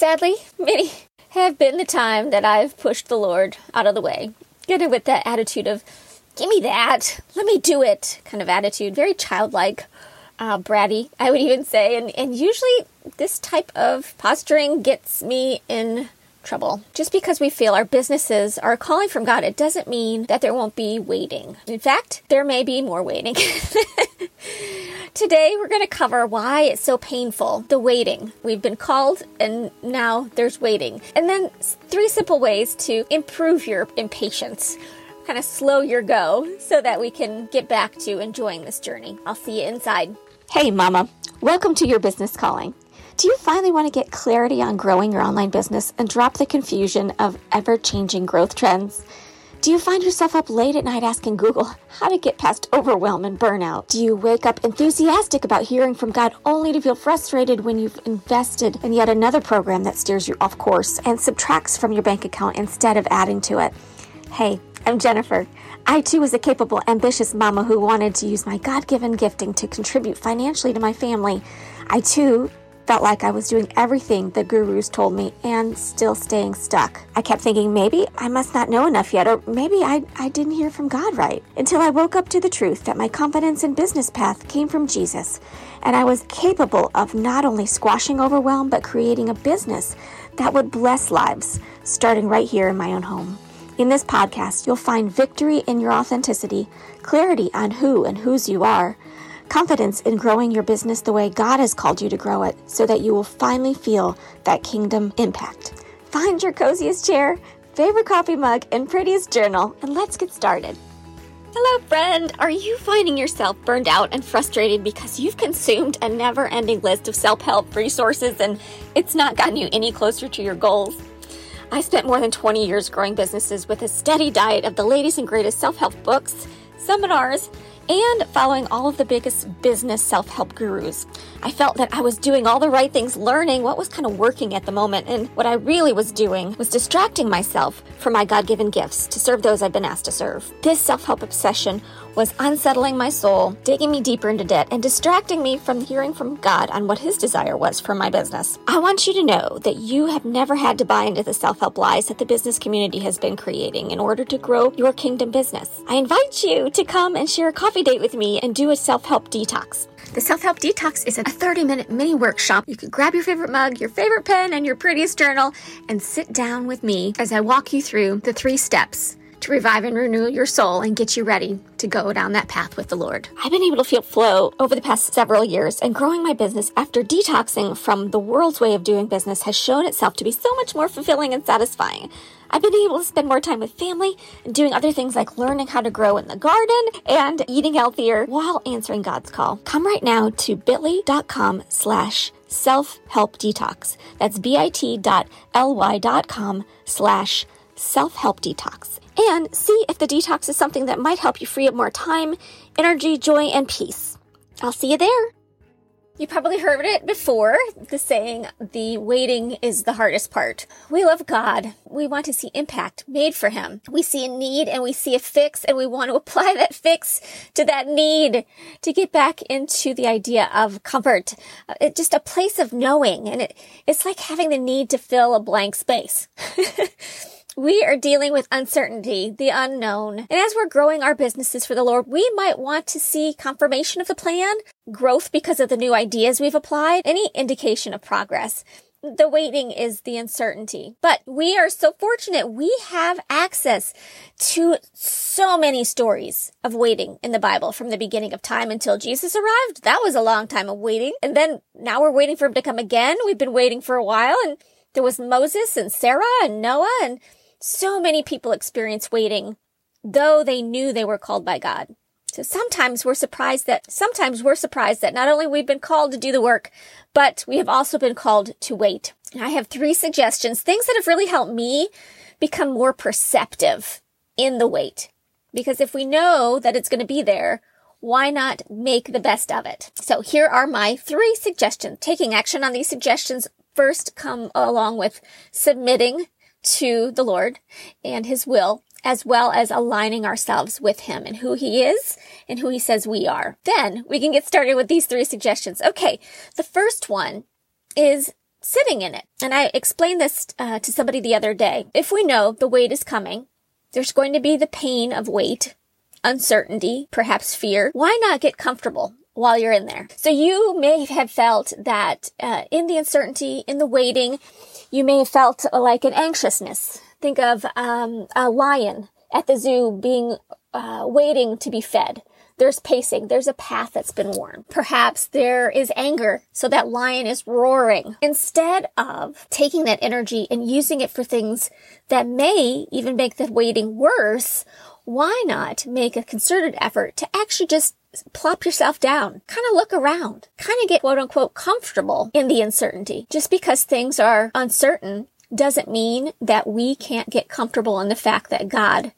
Sadly, many have been the time that I've pushed the Lord out of the way. Getting with that attitude of, give me that, let me do it kind of attitude, very childlike, uh, bratty, I would even say. And, and usually this type of posturing gets me in trouble. Just because we feel our businesses are calling from God, it doesn't mean that there won't be waiting. In fact, there may be more waiting. Today, we're going to cover why it's so painful the waiting. We've been called, and now there's waiting. And then three simple ways to improve your impatience. Kind of slow your go so that we can get back to enjoying this journey. I'll see you inside. Hey, Mama. Welcome to your business calling. Do you finally want to get clarity on growing your online business and drop the confusion of ever changing growth trends? Do you find yourself up late at night asking Google how to get past overwhelm and burnout? Do you wake up enthusiastic about hearing from God only to feel frustrated when you've invested in yet another program that steers you off course and subtracts from your bank account instead of adding to it? Hey, I'm Jennifer. I too was a capable, ambitious mama who wanted to use my God given gifting to contribute financially to my family. I too felt like I was doing everything the gurus told me and still staying stuck. I kept thinking maybe I must not know enough yet, or maybe I, I didn't hear from God right. Until I woke up to the truth that my confidence and business path came from Jesus, and I was capable of not only squashing overwhelm, but creating a business that would bless lives, starting right here in my own home. In this podcast, you'll find victory in your authenticity, clarity on who and whose you are confidence in growing your business the way God has called you to grow it so that you will finally feel that kingdom impact. Find your coziest chair, favorite coffee mug, and prettiest journal, and let's get started. Hello, friend. Are you finding yourself burned out and frustrated because you've consumed a never ending list of self help resources and it's not gotten you any closer to your goals? I spent more than 20 years growing businesses with a steady diet of the latest and greatest self help books, seminars, and following all of the biggest business self help gurus. I felt that I was doing all the right things, learning what was kind of working at the moment, and what I really was doing was distracting myself from my God given gifts to serve those I've been asked to serve. This self help obsession was unsettling my soul, digging me deeper into debt, and distracting me from hearing from God on what His desire was for my business. I want you to know that you have never had to buy into the self help lies that the business community has been creating in order to grow your kingdom business. I invite you to come and share a coffee date with me and do a self help detox. The Self Help Detox is a 30 minute mini workshop. You can grab your favorite mug, your favorite pen, and your prettiest journal and sit down with me as I walk you through the three steps revive and renew your soul and get you ready to go down that path with the Lord. I've been able to feel flow over the past several years, and growing my business after detoxing from the world's way of doing business has shown itself to be so much more fulfilling and satisfying. I've been able to spend more time with family and doing other things like learning how to grow in the garden and eating healthier while answering God's call. Come right now to bit.ly.com slash self-help detox. That's bit.ly dot com slash self-help detox and see if the detox is something that might help you free up more time, energy, joy, and peace. I'll see you there. You probably heard it before, the saying, the waiting is the hardest part. We love God. We want to see impact made for Him. We see a need and we see a fix and we want to apply that fix to that need to get back into the idea of comfort. Uh, it, just a place of knowing. And it, it's like having the need to fill a blank space. We are dealing with uncertainty, the unknown. And as we're growing our businesses for the Lord, we might want to see confirmation of the plan, growth because of the new ideas we've applied, any indication of progress. The waiting is the uncertainty. But we are so fortunate we have access to so many stories of waiting in the Bible from the beginning of time until Jesus arrived. That was a long time of waiting. And then now we're waiting for him to come again. We've been waiting for a while and there was Moses and Sarah and Noah and so many people experience waiting, though they knew they were called by God. So sometimes we're surprised that, sometimes we're surprised that not only we've been called to do the work, but we have also been called to wait. And I have three suggestions, things that have really helped me become more perceptive in the wait. Because if we know that it's going to be there, why not make the best of it? So here are my three suggestions. Taking action on these suggestions first come along with submitting to the Lord and his will, as well as aligning ourselves with him and who he is and who he says we are. Then we can get started with these three suggestions. Okay. The first one is sitting in it. And I explained this uh, to somebody the other day. If we know the wait is coming, there's going to be the pain of wait, uncertainty, perhaps fear. Why not get comfortable? While you're in there. So you may have felt that uh, in the uncertainty, in the waiting, you may have felt like an anxiousness. Think of um, a lion at the zoo being uh, waiting to be fed. There's pacing. There's a path that's been worn. Perhaps there is anger, so that lion is roaring. Instead of taking that energy and using it for things that may even make the waiting worse, why not make a concerted effort to actually just plop yourself down, kind of look around, kind of get quote unquote comfortable in the uncertainty. Just because things are uncertain doesn't mean that we can't get comfortable in the fact that God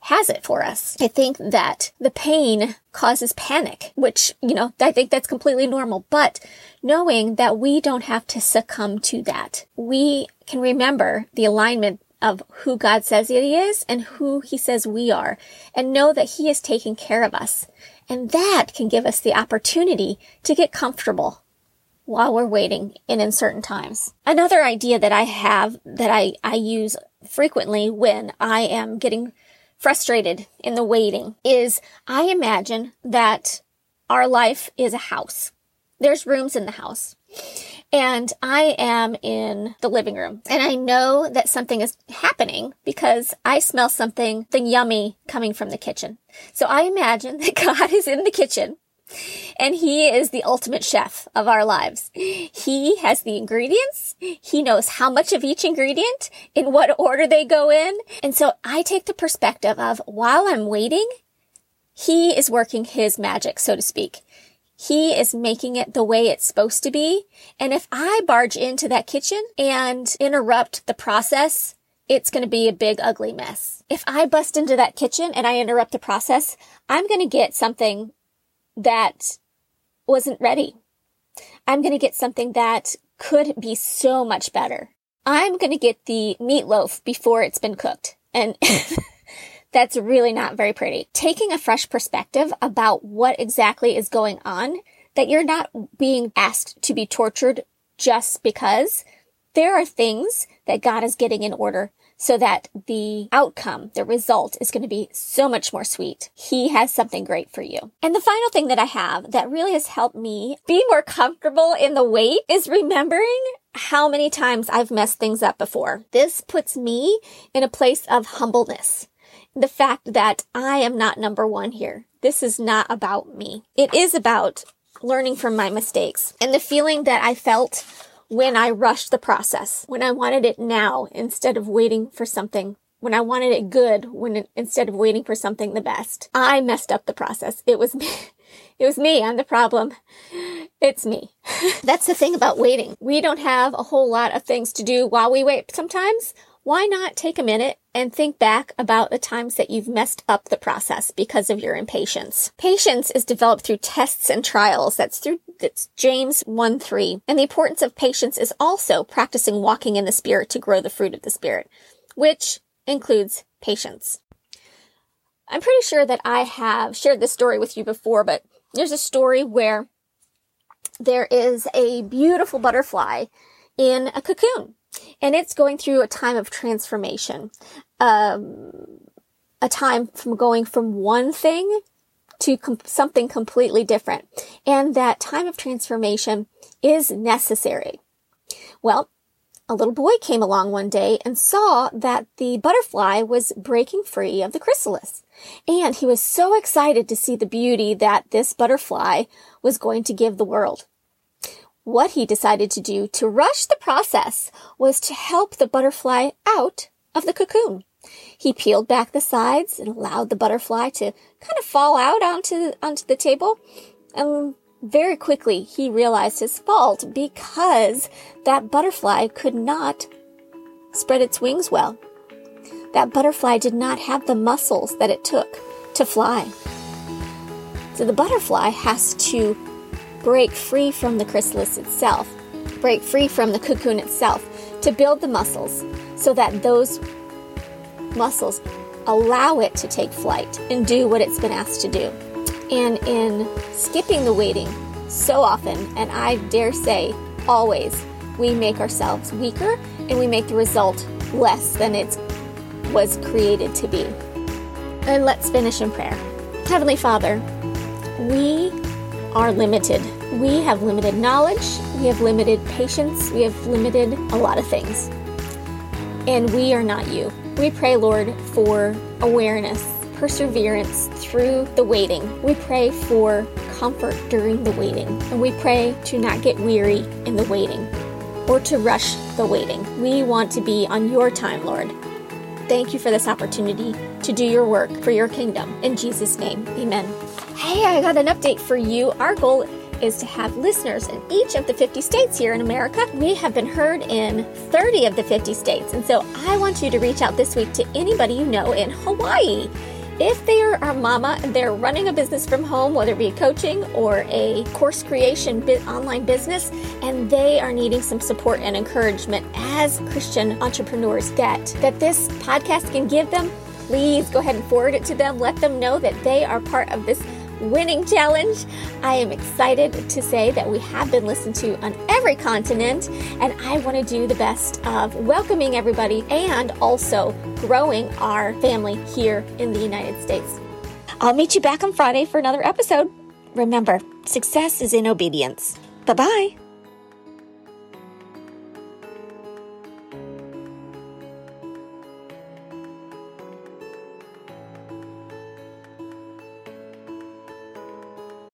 has it for us. I think that the pain causes panic, which, you know, I think that's completely normal, but knowing that we don't have to succumb to that, we can remember the alignment of who God says He is and who He says we are, and know that He is taking care of us. And that can give us the opportunity to get comfortable while we're waiting in uncertain times. Another idea that I have that I, I use frequently when I am getting frustrated in the waiting is I imagine that our life is a house. There's rooms in the house. And I am in the living room and I know that something is happening because I smell something, the yummy coming from the kitchen. So I imagine that God is in the kitchen and he is the ultimate chef of our lives. He has the ingredients. He knows how much of each ingredient, in what order they go in. And so I take the perspective of while I'm waiting, he is working his magic, so to speak. He is making it the way it's supposed to be. And if I barge into that kitchen and interrupt the process, it's going to be a big, ugly mess. If I bust into that kitchen and I interrupt the process, I'm going to get something that wasn't ready. I'm going to get something that could be so much better. I'm going to get the meatloaf before it's been cooked. And that's really not very pretty. Taking a fresh perspective about what exactly is going on, that you're not being asked to be tortured just because there are things that God is getting in order so that the outcome, the result is going to be so much more sweet. He has something great for you. And the final thing that I have that really has helped me be more comfortable in the wait is remembering how many times I've messed things up before. This puts me in a place of humbleness. The fact that I am not number one here. This is not about me. It is about learning from my mistakes and the feeling that I felt when I rushed the process, when I wanted it now instead of waiting for something, when I wanted it good when it, instead of waiting for something the best. I messed up the process. It was me. It was me. I'm the problem. It's me. That's the thing about waiting. We don't have a whole lot of things to do while we wait. Sometimes why not take a minute and think back about the times that you've messed up the process because of your impatience. Patience is developed through tests and trials. That's through that's James 1 3. And the importance of patience is also practicing walking in the Spirit to grow the fruit of the Spirit, which includes patience. I'm pretty sure that I have shared this story with you before, but there's a story where there is a beautiful butterfly in a cocoon and it's going through a time of transformation, um, a time from going from one thing to com- something completely different. And that time of transformation is necessary. Well, a little boy came along one day and saw that the butterfly was breaking free of the chrysalis. And he was so excited to see the beauty that this butterfly was going to give the world. What he decided to do to rush the process was to help the butterfly out of the cocoon. He peeled back the sides and allowed the butterfly to kind of fall out onto, onto the table. And very quickly he realized his fault because that butterfly could not spread its wings well. That butterfly did not have the muscles that it took to fly. So the butterfly has to break free from the chrysalis itself, break free from the cocoon itself to build the muscles so that those muscles allow it to take flight and do what it's been asked to do. And in skipping the waiting so often, and I dare say always, we make ourselves weaker and we make the result less than it was created to be. And let's finish in prayer. Heavenly Father, we are limited. We have limited knowledge, we have limited patience, we have limited a lot of things. And we are not you. We pray, Lord, for awareness, perseverance through the waiting. We pray for comfort during the waiting. And we pray to not get weary in the waiting or to rush the waiting. We want to be on your time, Lord. Thank you for this opportunity to do your work for your kingdom. In Jesus' name, amen. Hey, I got an update for you. Our goal is to have listeners in each of the 50 states here in America. We have been heard in 30 of the 50 states. And so I want you to reach out this week to anybody you know in Hawaii. If they are our mama and they're running a business from home, whether it be coaching or a course creation online business, and they are needing some support and encouragement as Christian entrepreneurs get, that this podcast can give them, please go ahead and forward it to them. Let them know that they are part of this winning challenge. I am excited to say that we have been listened to on every continent, and I want to do the best of welcoming everybody and also growing our family here in the United States. I'll meet you back on Friday for another episode. Remember, success is in obedience. Bye bye.